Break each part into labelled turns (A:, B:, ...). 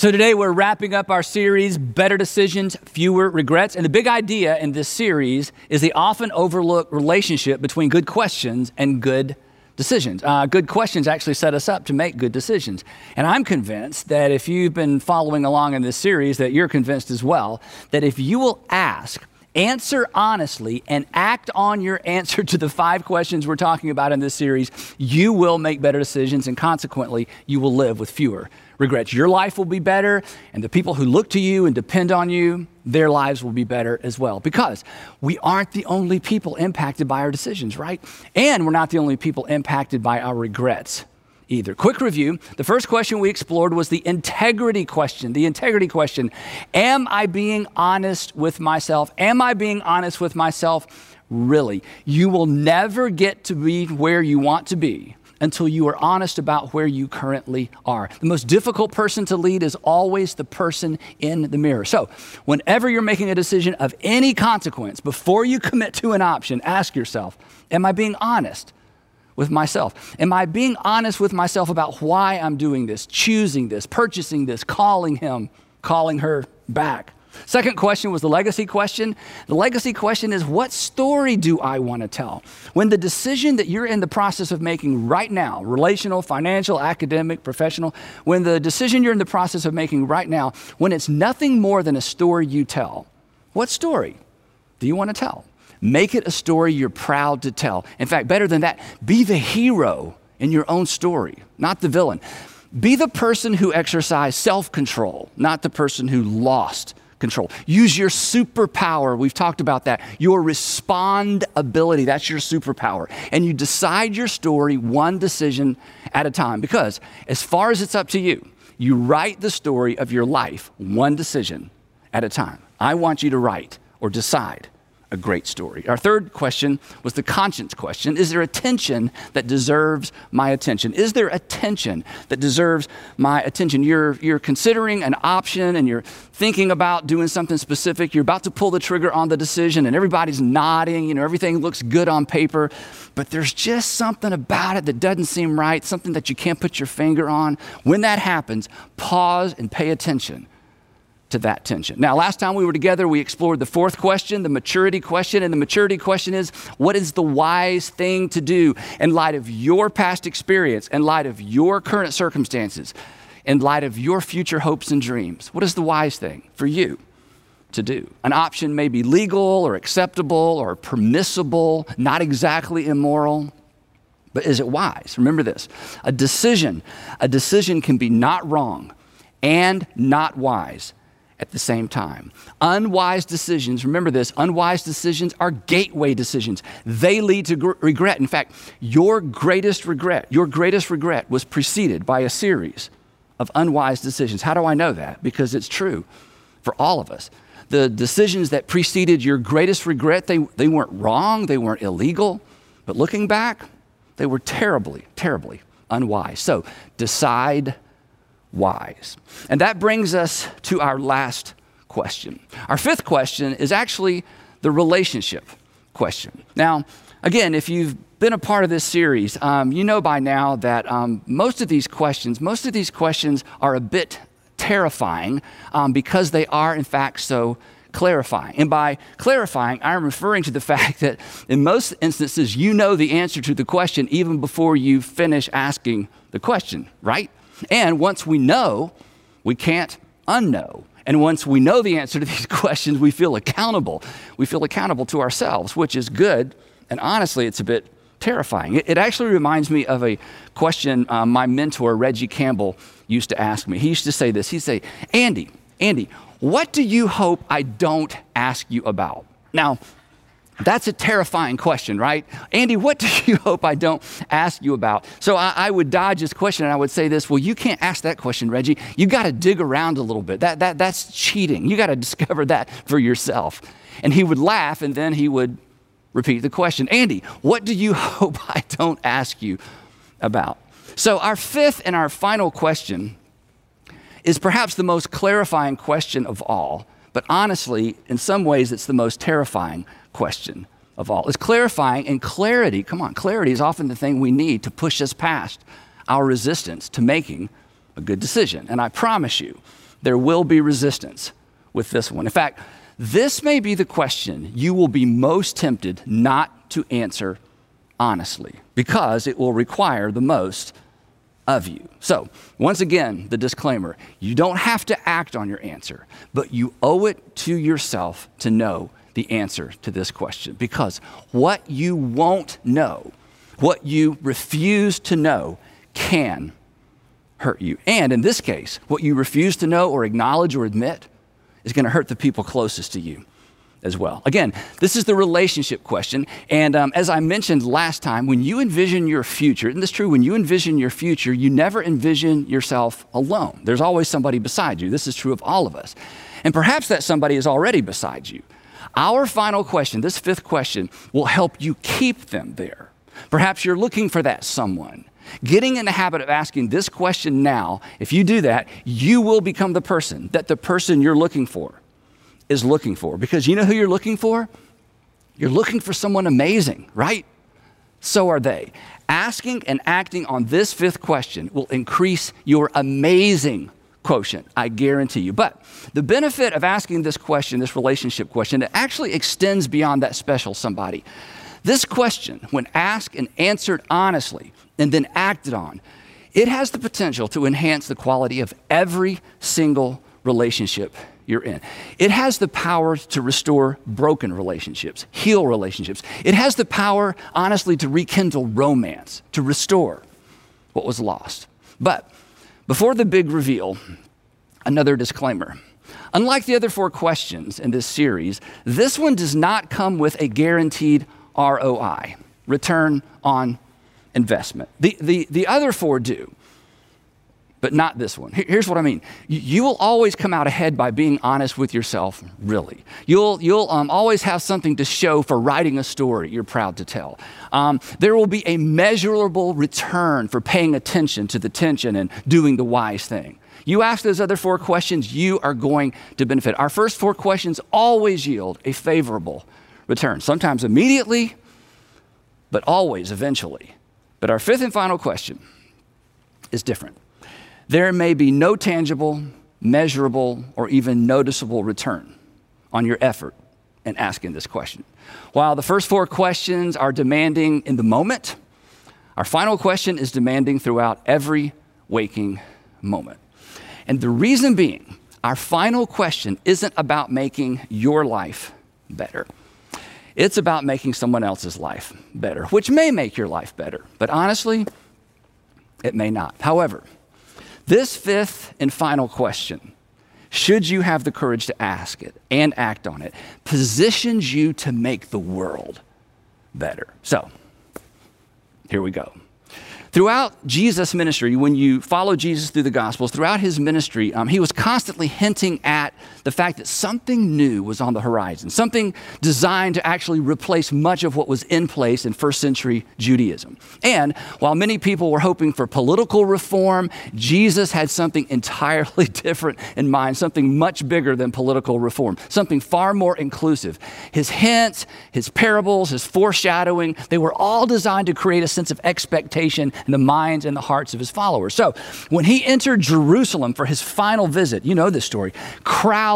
A: So, today we're wrapping up our series, Better Decisions, Fewer Regrets. And the big idea in this series is the often overlooked relationship between good questions and good decisions. Uh, good questions actually set us up to make good decisions. And I'm convinced that if you've been following along in this series, that you're convinced as well, that if you will ask, answer honestly, and act on your answer to the five questions we're talking about in this series, you will make better decisions, and consequently, you will live with fewer regrets. Your life will be better, and the people who look to you and depend on you, their lives will be better as well. Because we aren't the only people impacted by our decisions, right? And we're not the only people impacted by our regrets either. Quick review the first question we explored was the integrity question. The integrity question Am I being honest with myself? Am I being honest with myself? Really, you will never get to be where you want to be until you are honest about where you currently are. The most difficult person to lead is always the person in the mirror. So, whenever you're making a decision of any consequence, before you commit to an option, ask yourself Am I being honest? With myself? Am I being honest with myself about why I'm doing this, choosing this, purchasing this, calling him, calling her back? Second question was the legacy question. The legacy question is what story do I want to tell? When the decision that you're in the process of making right now, relational, financial, academic, professional, when the decision you're in the process of making right now, when it's nothing more than a story you tell, what story do you want to tell? Make it a story you're proud to tell. In fact, better than that, be the hero in your own story, not the villain. Be the person who exercised self control, not the person who lost control. Use your superpower. We've talked about that. Your respond ability. That's your superpower. And you decide your story one decision at a time because, as far as it's up to you, you write the story of your life one decision at a time. I want you to write or decide a great story. Our third question was the conscience question. Is there a tension that deserves my attention? Is there a tension that deserves my attention? You're, you're considering an option and you're thinking about doing something specific. You're about to pull the trigger on the decision and everybody's nodding. You know, everything looks good on paper, but there's just something about it that doesn't seem right, something that you can't put your finger on. When that happens, pause and pay attention to that tension. Now, last time we were together, we explored the fourth question, the maturity question. And the maturity question is what is the wise thing to do in light of your past experience, in light of your current circumstances, in light of your future hopes and dreams? What is the wise thing for you? To do. An option may be legal or acceptable or permissible, not exactly immoral, but is it wise? Remember this a decision, a decision can be not wrong and not wise at the same time. Unwise decisions, remember this, unwise decisions are gateway decisions. They lead to gr- regret. In fact, your greatest regret, your greatest regret was preceded by a series of unwise decisions. How do I know that? Because it's true for all of us. The decisions that preceded your greatest regret, they, they weren't wrong, they weren't illegal, but looking back, they were terribly, terribly unwise. So decide wise. And that brings us to our last question. Our fifth question is actually the relationship question. Now, again, if you've been a part of this series, um, you know by now that um, most of these questions, most of these questions are a bit terrifying um, because they are, in fact, so clarifying. And by clarifying, I'm referring to the fact that in most instances, you know the answer to the question even before you finish asking the question, right? And once we know, we can't unknow. And once we know the answer to these questions, we feel accountable. We feel accountable to ourselves, which is good. And honestly, it's a bit terrifying. It, it actually reminds me of a question um, my mentor, Regi Campbell, used to ask me. He used to say this He'd say, Andy, Andy, what do you hope I don't ask you about? Now, that's a terrifying question, right? Andy, what do you hope I don't ask you about? So I, I would dodge this question and I would say this Well, you can't ask that question, Regi. You got to dig around a little bit. That, that, that's cheating. You got to discover that for yourself. And he would laugh and then he would repeat the question Andy, what do you hope I don't ask you about? So, our fifth and our final question is perhaps the most clarifying question of all. But honestly, in some ways, it's the most terrifying question of all. It's clarifying, and clarity, come on, clarity is often the thing we need to push us past our resistance to making a good decision. And I promise you, there will be resistance with this one. In fact, this may be the question you will be most tempted not to answer honestly because it will require the most of you. So, once again, the disclaimer you don't have to act on your answer, but you owe it to yourself to know the answer to this question because what you won't know, what you refuse to know, can hurt you. And in this case, what you refuse to know or acknowledge or admit is going to hurt the people closest to you as well. Again, this is the relationship question. And um, as I mentioned last time, when you envision your future, isn't this true? When you envision your future, you never envision yourself alone. There's always somebody beside you. This is true of all of us. And perhaps that somebody is already beside you. Our final question, this fifth question, will help you keep them there. Perhaps you're looking for that someone. Getting in the habit of asking this question now, if you do that, you will become the person that the person you're looking for is looking for. Because you know who you're looking for? You're looking for someone amazing, right? So are they. Asking and acting on this fifth question will increase your amazing quotient, I guarantee you. But the benefit of asking this question, this relationship question, it actually extends beyond that special somebody. This question, when asked and answered honestly and then acted on, it has the potential to enhance the quality of every single relationship you're in. It has the power to restore broken relationships, heal relationships. It has the power, honestly, to rekindle romance, to restore what was lost. But before the big reveal, another disclaimer. Unlike the other four questions in this series, this one does not come with a guaranteed ROI, return on investment. The, the, the other four do but not this one. Here's what I mean you will always come out ahead by being honest with yourself, really. You'll, you'll um, always have something to show for writing a story you're proud to tell. Um, there will be a measurable return for paying attention to the tension and doing the wise thing. You ask those other four questions, you are going to benefit. Our first four questions always yield a favorable return, sometimes immediately, but always eventually. But our fifth and final question is different there may be no tangible, measurable, or even noticeable return on your effort in asking this question. While the first four questions are demanding in the moment, our final question is demanding throughout every waking moment. And the reason being, our final question isn't about making your life better. It's about making someone else's life better, which may make your life better, but honestly, it may not. However, this fifth and final question, should you have the courage to ask it and act on it, positions you to make the world better. So, here we go. Throughout Jesus' ministry, when you follow Jesus through the Gospels, throughout his ministry, um, he was constantly hinting at the fact that something new was on the horizon, something designed to actually replace much of what was in place in first century Judaism. And while many people were hoping for political reform, Jesus had something entirely different in mind, something much bigger than political reform, something far more inclusive. His hints, his parables, his foreshadowing, they were all designed to create a sense of expectation in the minds and the hearts of his followers. So when he entered Jerusalem for his final visit, you know this story, crowds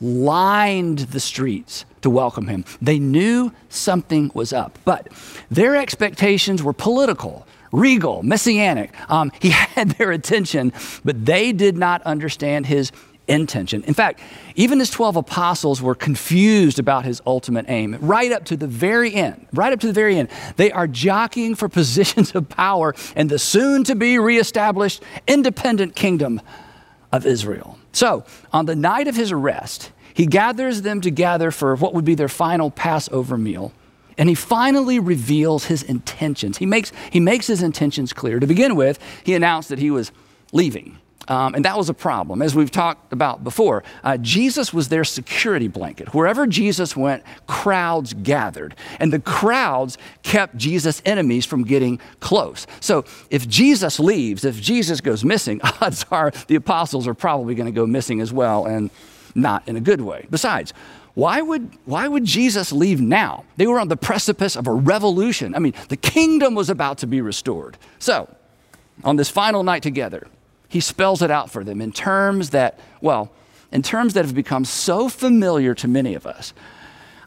A: lined the streets to welcome him. They knew something was up, but their expectations were political regal, messianic. Um, he had their attention, but they did not understand his intention. In fact, even his 12 apostles were confused about his ultimate aim. Right up to the very end, right up to the very end, they are jockeying for positions of power in the soon to be reestablished independent kingdom of Israel. So, on the night of his arrest, he gathers them together for what would be their final Passover meal. And he finally reveals his intentions. He makes, he makes his intentions clear. To begin with, he announced that he was leaving. Um, and that was a problem. As we've talked about before, uh, Jesus was their security blanket. Wherever Jesus went, crowds gathered. And the crowds kept Jesus' enemies from getting close. So if Jesus leaves, if Jesus goes missing, odds are the apostles are probably going to go missing as well, and not in a good way. Besides, why would, why would Jesus leave now? They were on the precipice of a revolution. I mean, the kingdom was about to be restored. So, on this final night together, he spells it out for them in terms that, well, in terms that have become so familiar to many of us.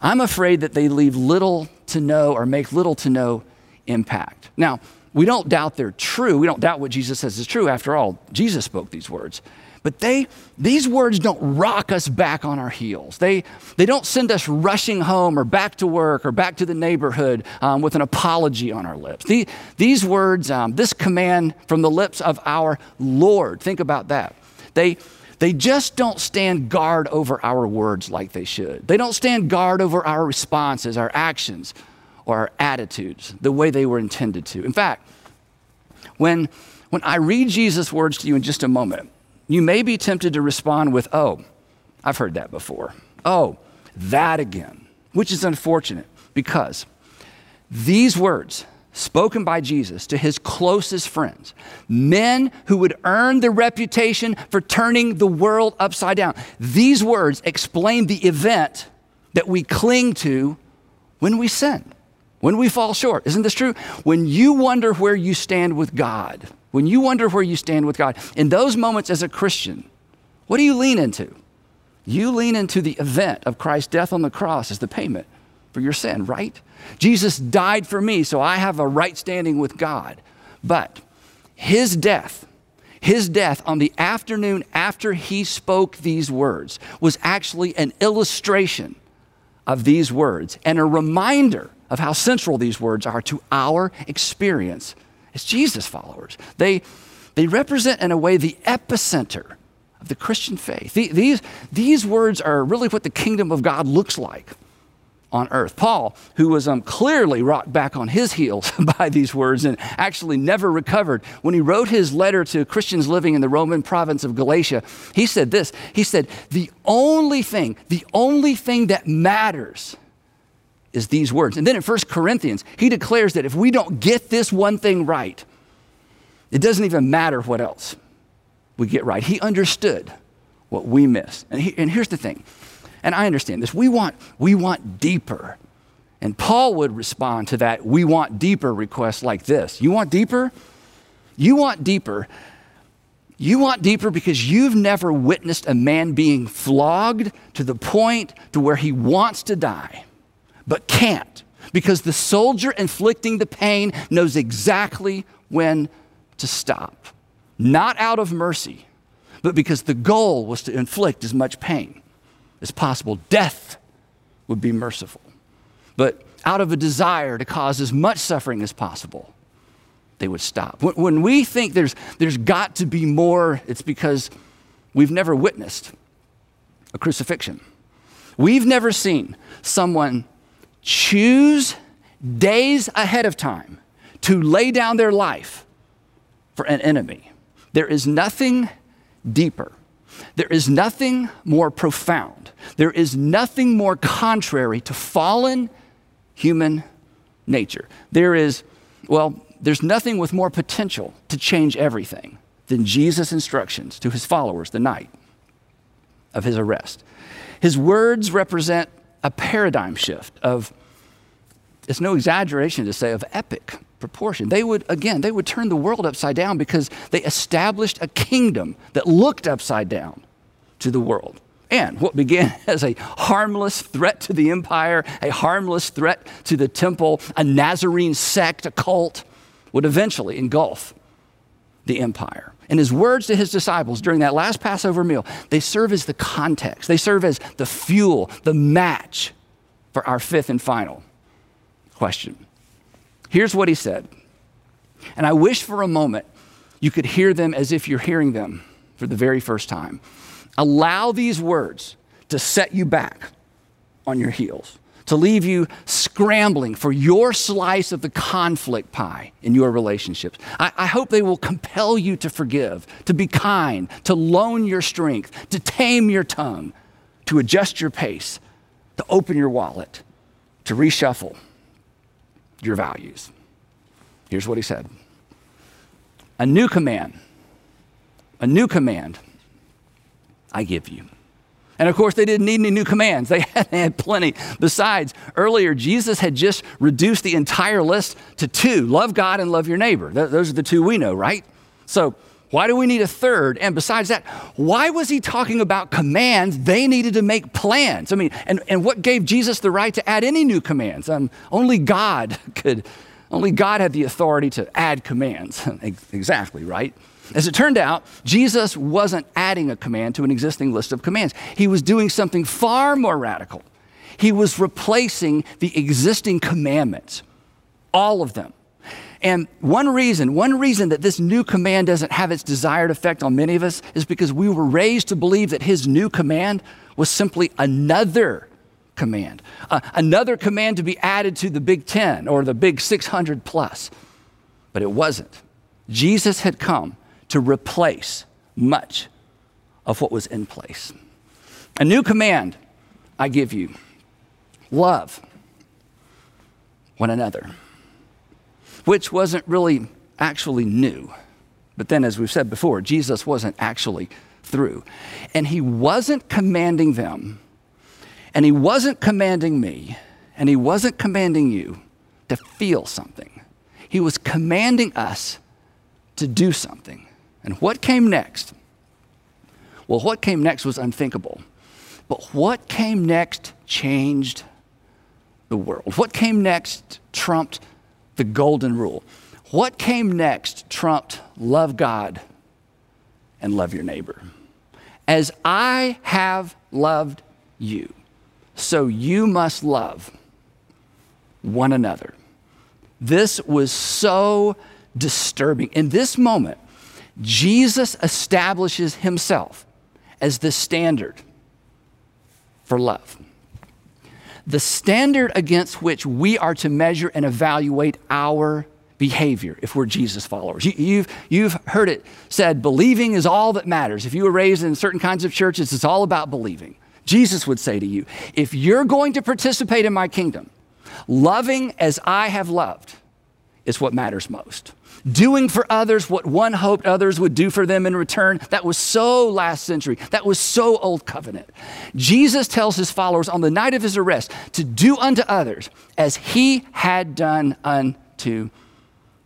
A: I'm afraid that they leave little to no or make little to no impact. Now, we don't doubt they're true. We don't doubt what Jesus says is true. After all, Jesus spoke these words. But they, these words don't rock us back on our heels. They, they don't send us rushing home or back to work or back to the neighborhood um, with an apology on our lips. The, these words, um, this command from the lips of our Lord, think about that. They, they just don't stand guard over our words like they should. They don't stand guard over our responses, our actions, or our attitudes the way they were intended to. In fact, when, when I read Jesus' words to you in just a moment, you may be tempted to respond with, oh, I've heard that before. Oh, that again, which is unfortunate because these words spoken by Jesus to his closest friends, men who would earn the reputation for turning the world upside down, these words explain the event that we cling to when we sin, when we fall short. Isn't this true? When you wonder where you stand with God, when you wonder where you stand with God, in those moments as a Christian, what do you lean into? You lean into the event of Christ's death on the cross as the payment for your sin, right? Jesus died for me, so I have a right standing with God. But his death, his death on the afternoon after he spoke these words was actually an illustration of these words and a reminder of how central these words are to our experience as Jesus followers. They, they represent, in a way, the epicenter of the Christian faith. These, these words are really what the kingdom of God looks like on earth. Paul, who was um, clearly rocked back on his heels by these words and actually never recovered, when he wrote his letter to Christians living in the Roman province of Galatia, he said this He said, The only thing, the only thing that matters is these words. And then in 1 Corinthians, he declares that if we don't get this one thing right, it doesn't even matter what else we get right. He understood what we miss. And, he, and here's the thing, and I understand this we want, we want deeper. And Paul would respond to that we want deeper request like this You want deeper? You want deeper. You want deeper because you've never witnessed a man being flogged to the point to where he wants to die but can't because the soldier inflicting the pain knows exactly when to stop. Not out of mercy, but because the goal was to inflict as much pain as possible. Death would be merciful, but out of a desire to cause as much suffering as possible, they would stop. When we think there's, there's got to be more, it's because we've never witnessed a crucifixion. We've never seen someone choose days ahead of time to lay down their life for an enemy. There is nothing deeper. There is nothing more profound. There is nothing more contrary to fallen human nature. There is, well, there's nothing with more potential to change everything than Jesus' instructions to his followers the night of his arrest. His words represent a paradigm shift of, it's no exaggeration to say, of epic proportion. They would, again, they would turn the world upside down because they established a kingdom that looked upside down to the world. And what began as a harmless threat to the empire, a harmless threat to the temple, a Nazarene sect, a cult, would eventually engulf the empire. And his words to his disciples during that last Passover meal, they serve as the context, they serve as the fuel, the match for our fifth and final question. Here's what he said. And I wish for a moment you could hear them as if you're hearing them for the very first time. Allow these words to set you back on your heels to leave you scrambling for your slice of the conflict pie in your relationships. I, I, hope they will compel you to forgive, to be kind, to loan your strength, to tame your tongue, to adjust your pace, to open your wallet, to reshuffle your values. Here's what he said A new command, a new command I give you. And of course, they didn't need any new commands. They had, they had, plenty. Besides, earlier, Jesus had just reduced the entire list to two love God and love your neighbor. Th- those are the two we know, right? So Why do we need a third? And besides that, why was he talking about commands? They needed to make plans. I mean, and, and what gave Jesus the right to add any new commands? Um, only God could, only God had the authority to add commands. exactly, right? As it turned out, Jesus wasn't adding a command to an existing list of commands. He was doing something far more radical. He was replacing the existing commandments, all of them. And one reason, one reason that this new command doesn't have its desired effect on many of us is because we were raised to believe that his new command was simply another command, uh, another command to be added to the Big Ten or the Big 600 plus. But it wasn't. Jesus had come to replace much of what was in place. A new command I give you love one another which wasn't really actually new. But then, as we've said before, Jesus wasn't actually through. And he wasn't commanding them, and he wasn't commanding me, and he wasn't commanding you to feel something. He was commanding us to do something. And what came next? Well, what came next was unthinkable. But what came next changed the world. What came next trumped the golden rule. What came next trumped love God and love your neighbor. As I have loved you, so you must love one another. This was so disturbing. In this moment, Jesus establishes himself as the standard for love the standard against which we are to measure and evaluate our behavior if we're Jesus followers. You, have you've, you've heard it said, believing is all that matters. If you were raised in certain kinds of churches, it's all about believing. Jesus would say to you, if you're going to participate in my kingdom, loving as I have loved is what matters most doing for others what one hoped others would do for them in return. That was so last century. That was so old covenant. Jesus tells his followers on the night of his arrest to do unto others as he had done unto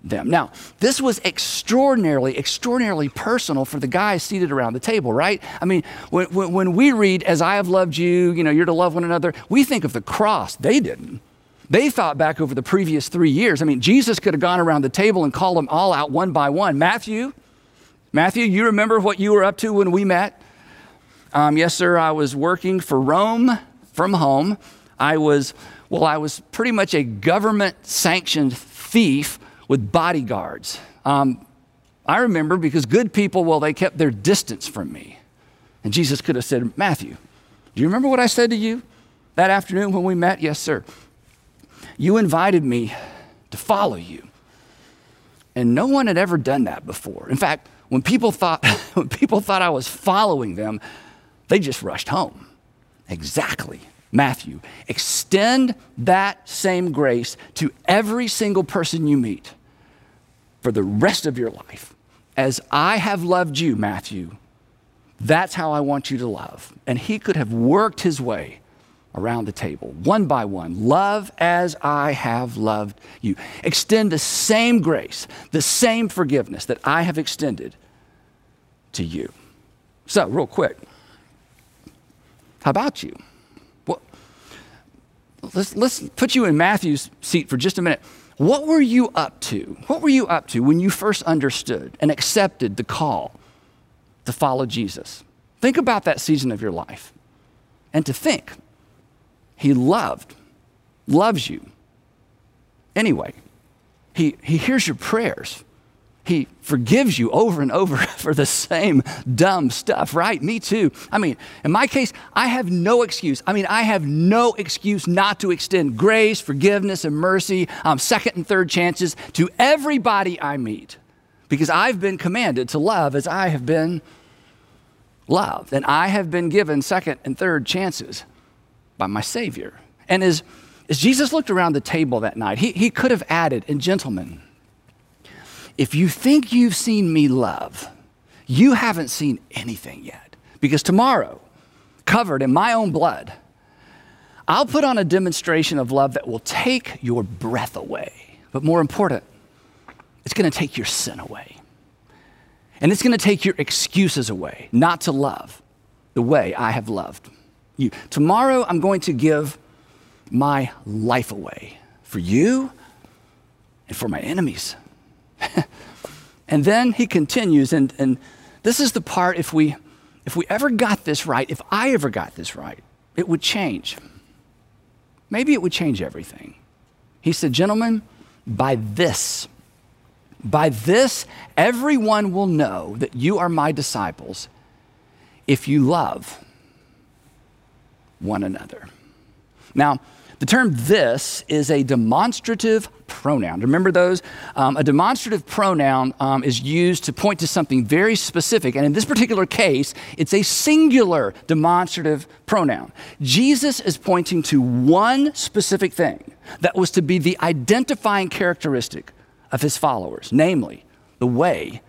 A: them. Now, this was extraordinarily, extraordinarily personal for the guys seated around the table, right? I mean, when, when, we read, as I have loved you, you know, you're to love one another, we think of the cross. They didn't. They thought back over the previous three years. I mean, Jesus could have gone around the table and called them all out one by one. Matthew, Matthew, you remember what you were up to when we met? Um, yes, sir. I was working for Rome from home. I was, well, I was pretty much a government sanctioned thief with bodyguards. Um, I remember because good people, well, they kept their distance from me. And Jesus could have said, Matthew, do you remember what I said to you that afternoon when we met? Yes, sir. You invited me to follow you. And no one had ever done that before. In fact, when people thought, when people thought I was following them, they just rushed home. Exactly. Matthew, extend that same grace to every single person you meet for the rest of your life. As I have loved you, Matthew, that's how I want you to love. And he could have worked his way around the table, one by one. Love as I have loved you. Extend the same grace, the same forgiveness that I have extended to you. So, real quick, how about you? Well, let's, let's put you in Matthew's seat for just a minute. What were you up to? What were you up to when you first understood and accepted the call to follow Jesus? Think about that season of your life and to think he loved, loves you. Anyway, he, he hears your prayers. He forgives you over and over for the same dumb stuff, right? Me too. I mean, in my case, I have no excuse. I mean, I have no excuse not to extend grace, forgiveness, and mercy, um, second and third chances to everybody I meet because I've been commanded to love as I have been loved. And I have been given second and third chances by my Savior. And as, as Jesus looked around the table that night, he, he could have added, and gentlemen, if you think you've seen me love, you haven't seen anything yet. Because tomorrow, covered in my own blood, I'll put on a demonstration of love that will take your breath away. But more important, it's going to take your sin away. And it's going to take your excuses away, not to love the way I have loved you. Tomorrow, I'm going to give my life away for you and for my enemies. and then he continues, and, and this is the part if we, if we ever got this right, if I ever got this right, it would change. Maybe it would change everything. He said, Gentlemen, by this, by this, everyone will know that you are my disciples if you love one another. Now, the term this is a demonstrative pronoun. Remember those? Um, a demonstrative pronoun um, is used to point to something very specific. And in this particular case, it's a singular demonstrative pronoun. Jesus is pointing to one specific thing that was to be the identifying characteristic of his followers, namely, the way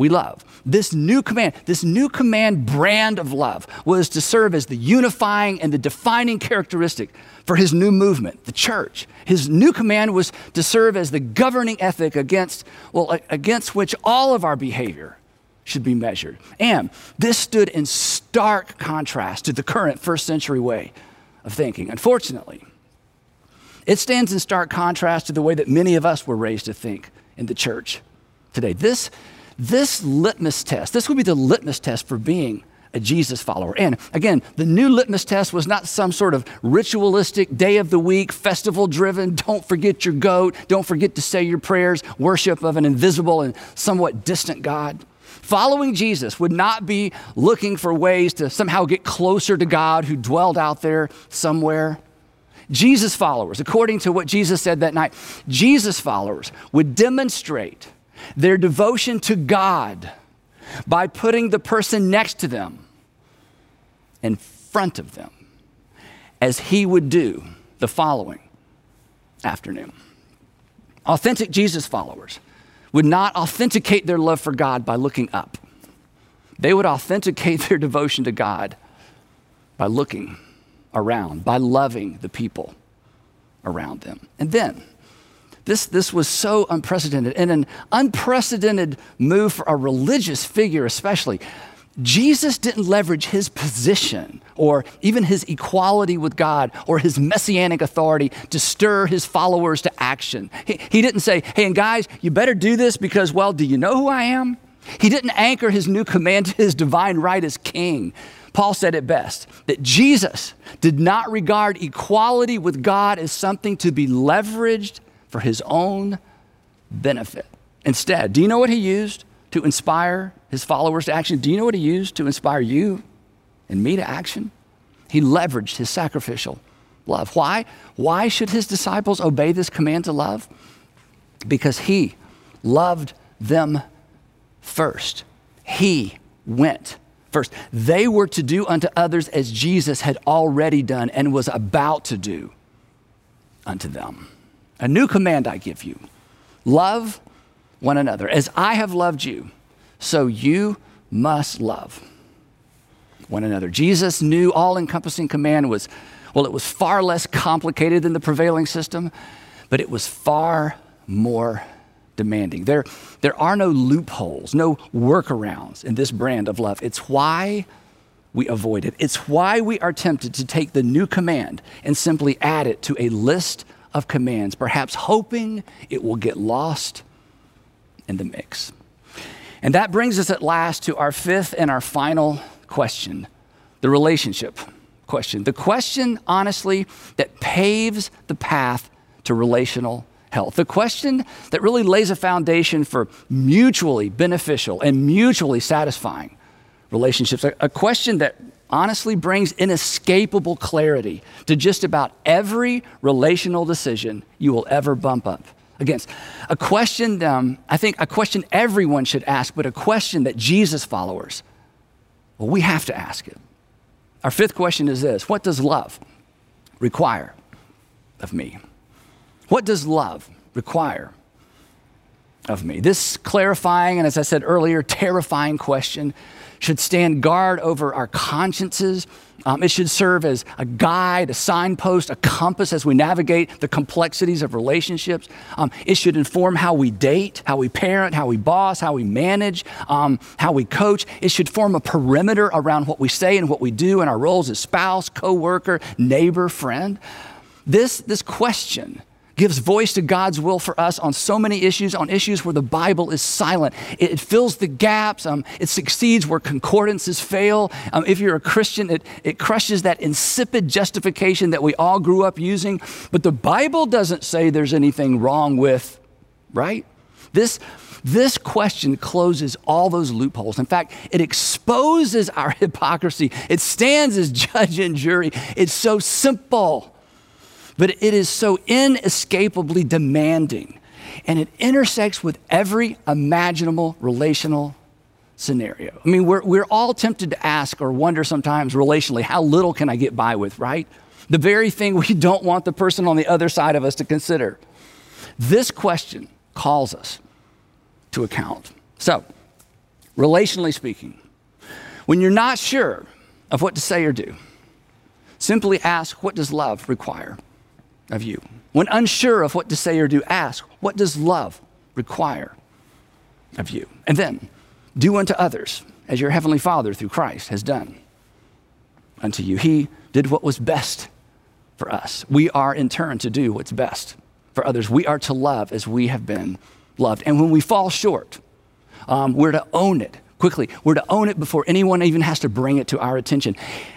A: we love. This new command, this new command brand of love was to serve as the unifying and the defining characteristic for his new movement, the church. His new command was to serve as the governing ethic against, well, against which all of our behavior should be measured. And this stood in stark contrast to the current first century way of thinking. Unfortunately, it stands in stark contrast to the way that many of us were raised to think in the church today. This, this litmus test, this would be the litmus test for being a Jesus follower. And again, the new litmus test was not some sort of ritualistic day of the week, festival driven, don't forget your goat, don't forget to say your prayers, worship of an invisible and somewhat distant God. Following Jesus would not be looking for ways to somehow get closer to God who dwelled out there somewhere. Jesus followers, according to what Jesus said that night, Jesus followers would demonstrate their devotion to God by putting the person next to them in front of them, as he would do the following afternoon. Authentic Jesus followers would not authenticate their love for God by looking up. They would authenticate their devotion to God by looking around, by loving the people around them. And then, this, this was so unprecedented, and an unprecedented move for a religious figure, especially. Jesus didn't leverage his position or even his equality with God or his messianic authority to stir his followers to action. He, he didn't say, hey, and guys, you better do this because, well, do you know who I am? He didn't anchor his new command to his divine right as king. Paul said it best that Jesus did not regard equality with God as something to be leveraged for his own benefit. Instead, do you know what he used to inspire his followers to action? Do you know what he used to inspire you and me to action? He leveraged his sacrificial love. Why? Why should his disciples obey this command to love? Because he loved them first. He went first. They were to do unto others as Jesus had already done and was about to do unto them. A new command I give you love one another. As I have loved you, so you must love one another. Jesus' new all encompassing command was, well, it was far less complicated than the prevailing system, but it was far more demanding. There, there are no loopholes, no workarounds in this brand of love. It's why we avoid it. It's why we are tempted to take the new command and simply add it to a list of commands, perhaps hoping it will get lost in the mix. And that brings us at last to our fifth and our final question the relationship question. The question, honestly, that paves the path to relational health. The question that really lays a foundation for mutually beneficial and mutually satisfying relationships. A, question that honestly brings inescapable clarity to just about every relational decision you will ever bump up against. A question, um, I think, a question everyone should ask, but a question that Jesus followers, well, we have to ask it. Our fifth question is this What does love require of me? What does love require of me? This clarifying and, as I said earlier, terrifying question should stand guard over our consciences. Um, it should serve as a guide, a signpost, a compass as we navigate the complexities of relationships. Um, it should inform how we date, how we parent, how we boss, how we manage, um, how we coach. It should form a perimeter around what we say and what we do in our roles as spouse, co-worker, neighbor, friend. This, this question gives voice to God's will for us on so many issues, on issues where the Bible is silent. It, it fills the gaps, um, it succeeds where concordances fail. Um, if you're a Christian, it, it crushes that insipid justification that we all grew up using. But the Bible doesn't say there's anything wrong with, right? This, this question closes all those loopholes. In fact, it exposes our hypocrisy. It stands as judge and jury. It's so simple but it is so inescapably demanding. And it intersects with every imaginable relational scenario. I mean, we're, we're all tempted to ask or wonder sometimes relationally, how little can I get by with, right? The very thing we don't want the person on the other side of us to consider. This question calls us to account. So, relationally speaking, when you're not sure of what to say or do, simply ask, what does love require? Of you. When unsure of what to say or do, ask, What does love require of you? And then do unto others as your heavenly Father through Christ has done unto you. He did what was best for us. We are in turn to do what's best for others. We are to love as we have been loved. And when we fall short, um, we're to own it quickly. We're to own it before anyone even has to bring it to our attention.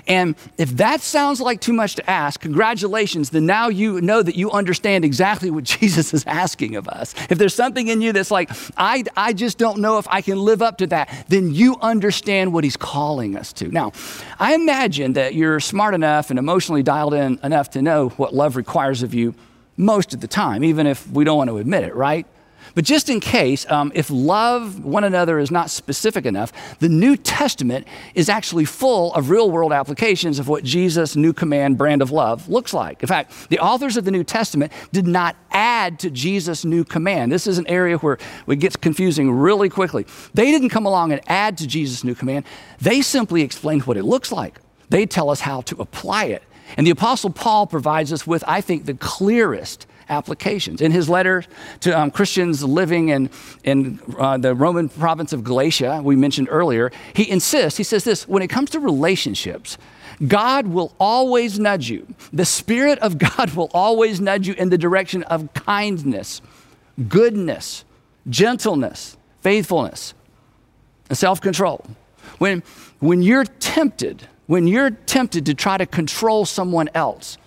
A: And if that sounds like too much to ask, congratulations, then now you know that you understand exactly what Jesus is asking of us. If there's something in you that's like, I, I just don't know if I can live up to that, then you understand what he's calling us to. Now, I imagine that you're smart enough and emotionally dialed in enough to know what love requires of you most of the time, even if we don't want to admit it, right? But just in case, um, if love one another is not specific enough, the New Testament is actually full of real world applications of what Jesus' new command brand of love looks like. In fact, the authors of the New Testament did not add to Jesus' new command. This is an area where it gets confusing really quickly. They didn't come along and add to Jesus' new command, they simply explained what it looks like. They tell us how to apply it. And the Apostle Paul provides us with, I think, the clearest applications. In his letter to um, Christians living in, in uh, the Roman province of Galatia, we mentioned earlier, he insists, he says this when it comes to relationships, God will always nudge you. The Spirit of God will always nudge you in the direction of kindness, goodness, gentleness, faithfulness, and self control. When, when you're tempted, when you're tempted to try to control someone else,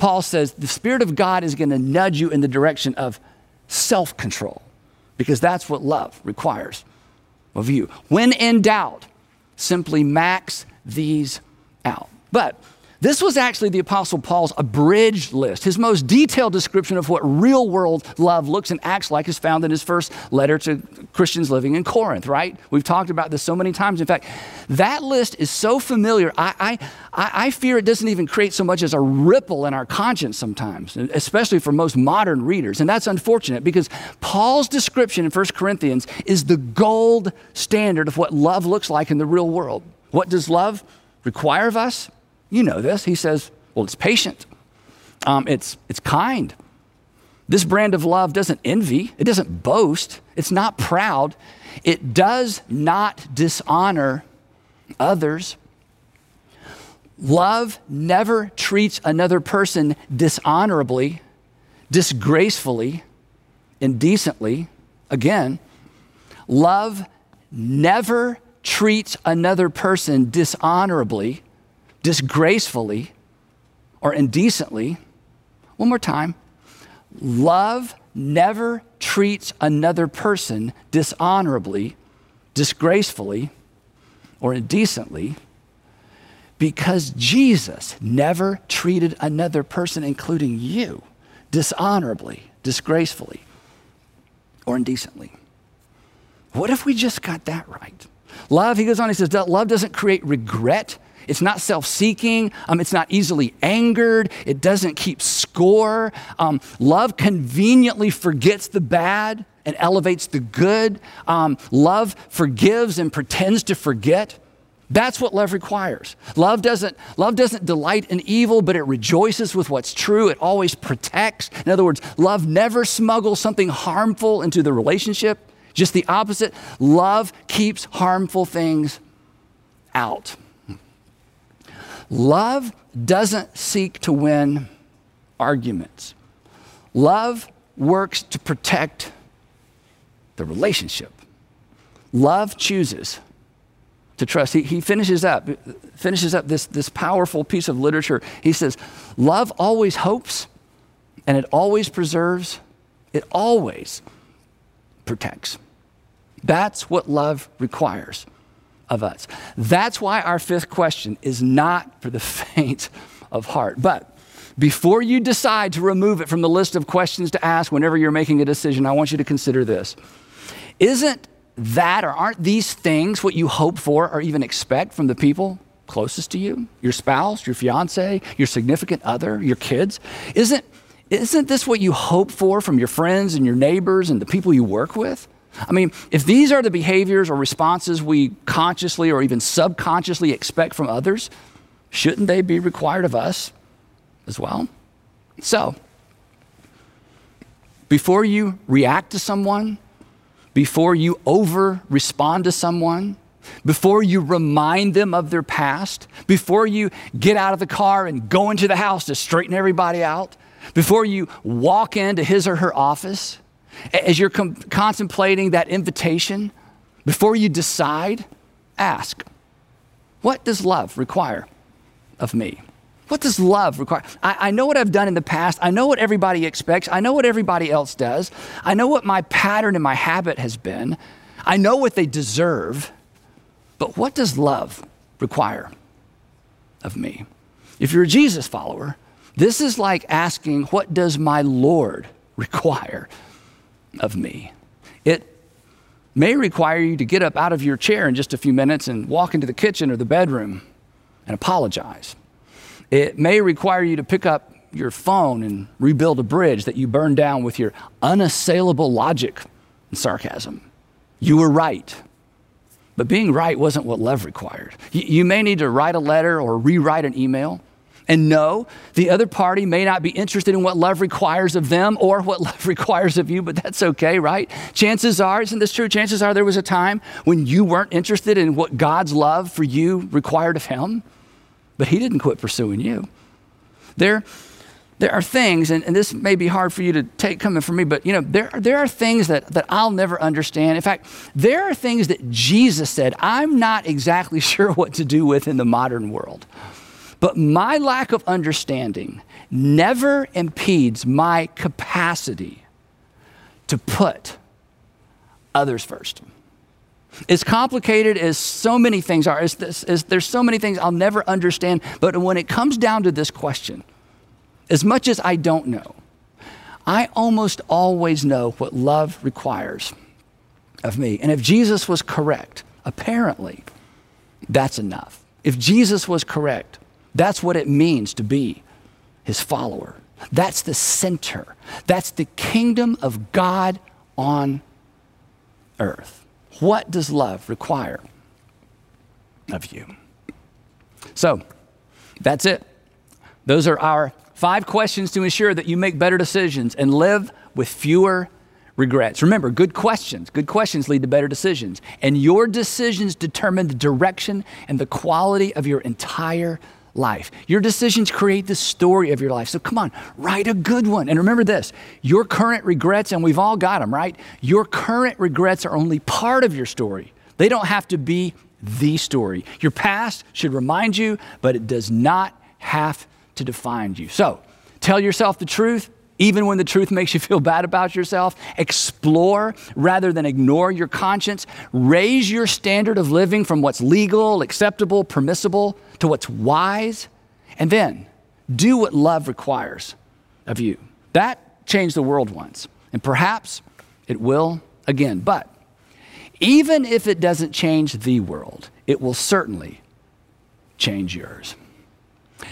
A: Paul says the Spirit of God is going to nudge you in the direction of self control because that's what love requires of you. When in doubt, simply max these out. But this was actually the Apostle Paul's abridged list. His most detailed description of what real world love looks and acts like is found in his first letter to Christians living in Corinth, right? We've talked about this so many times. In fact, that list is so familiar, I, I, I fear it doesn't even create so much as a ripple in our conscience sometimes, especially for most modern readers. And that's unfortunate because Paul's description in 1 Corinthians is the gold standard of what love looks like in the real world. What does love require of us? You know this. He says, well, it's patient, um, it's, it's kind. This brand of love doesn't envy, it doesn't boast, it's not proud, it does not dishonor others. Love never treats another person dishonorably, disgracefully, indecently. Again, love never treats another person dishonorably, disgracefully or indecently. One more time. Love never treats another person dishonorably, disgracefully, or indecently because Jesus never treated another person, including you, dishonorably, disgracefully, or indecently. What if we just got that right? Love, he goes on, he says, love doesn't create regret it's not self seeking. Um, it's not easily angered. It doesn't keep score. Um, love conveniently forgets the bad and elevates the good. Um, love forgives and pretends to forget. That's what love requires. Love doesn't, love doesn't delight in evil, but it rejoices with what's true. It always protects. In other words, love never smuggles something harmful into the relationship. Just the opposite. Love keeps harmful things out. Love doesn't seek to win arguments. Love works to protect the relationship. Love chooses to trust. He, he finishes up, finishes up this, this powerful piece of literature. He says, Love always hopes and it always preserves, it always protects. That's what love requires of us. That's why our fifth question is not for the faint of heart. But before you decide to remove it from the list of questions to ask whenever you're making a decision, I want you to consider this. Isn't that or aren't these things what you hope for or even expect from the people closest to you? Your spouse, your fiance, your significant other, your kids? Isn't, isn't this what you hope for from your friends and your neighbors and the people you work with? I mean, if these are the behaviors or responses we consciously or even subconsciously expect from others, shouldn't they be required of us as well? So, before you react to someone, before you over respond to someone, before you remind them of their past, before you get out of the car and go into the house to straighten everybody out, before you walk into his or her office, as you're com- contemplating that invitation, before you decide, ask, What does love require of me? What does love require? I, I, know what I've done in the past. I know what everybody expects. I know what everybody else does. I know what my pattern and my habit has been. I know what they deserve. But what does love require of me? If you're a Jesus follower, this is like asking, What does my Lord require of me? It may require you to get up out of your chair in just a few minutes and walk into the kitchen or the bedroom and apologize. It may require you to pick up your phone and rebuild a bridge that you burned down with your unassailable logic and sarcasm. You were right. But being right wasn't what love required. You, may need to write a letter or rewrite an email. And no, the other party may not be interested in what love requires of them or what love requires of you, but that's okay, right? Chances are, isn't this true? Chances are there was a time when you weren't interested in what God's love for you required of Him but he didn't quit pursuing you. There, there are things, and, and, this may be hard for you to take coming from me, but you know, there, there are things that, that I'll never understand. In fact, there are things that Jesus said I'm not exactly sure what to do with in the modern world. But my lack of understanding never impedes my capacity to put others first. As complicated as so many things are, as, this, as there's so many things I'll never understand, but when it comes down to this question, as much as I don't know, I almost always know what love requires of me. And if Jesus was correct, apparently, that's enough. If Jesus was correct, that's what it means to be his follower. That's the center. That's the kingdom of God on earth. What does love require of you? So, that's it. Those are our five questions to ensure that you make better decisions and live with fewer regrets. Remember, good questions, good questions lead to better decisions. And your decisions determine the direction and the quality of your entire life. Your decisions create the story of your life. So come on, write a good one. And remember this your current regrets, and we've all got them, right? Your current regrets are only part of your story, they don't have to be the story. Your past should remind you, but it does not have to define you. So tell yourself the truth even when the truth makes you feel bad about yourself. Explore rather than ignore your conscience. Raise your standard of living from what's legal, acceptable, permissible to what's wise. And then do what love requires of you. That changed the world once. And perhaps it will again. But even if it doesn't change the world, it will certainly change yours.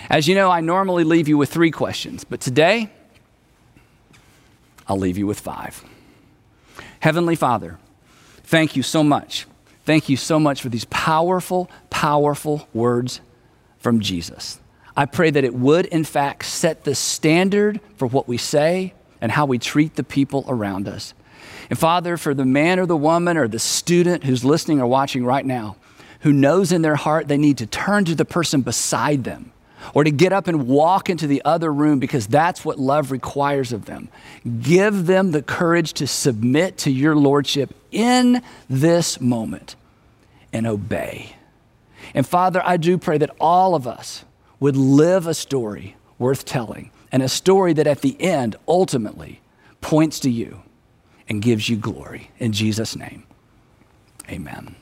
A: As you know, I normally leave you with three questions, but today I'll leave you with five. Heavenly Father, thank you so much. Thank you so much for these powerful, powerful words from Jesus. I pray that it would, in fact, set the standard for what we say and how we treat the people around us. And Father, for the man or the woman or the student who's listening or watching right now, who knows in their heart they need to turn to the person beside them or to get up and walk into the other room because that's what love requires of them. Give them the courage to submit to your lordship in this moment and obey. And Father, I do pray that all of us would live a story worth telling and a story that at the end ultimately points to you and gives you glory. In Jesus' name, amen.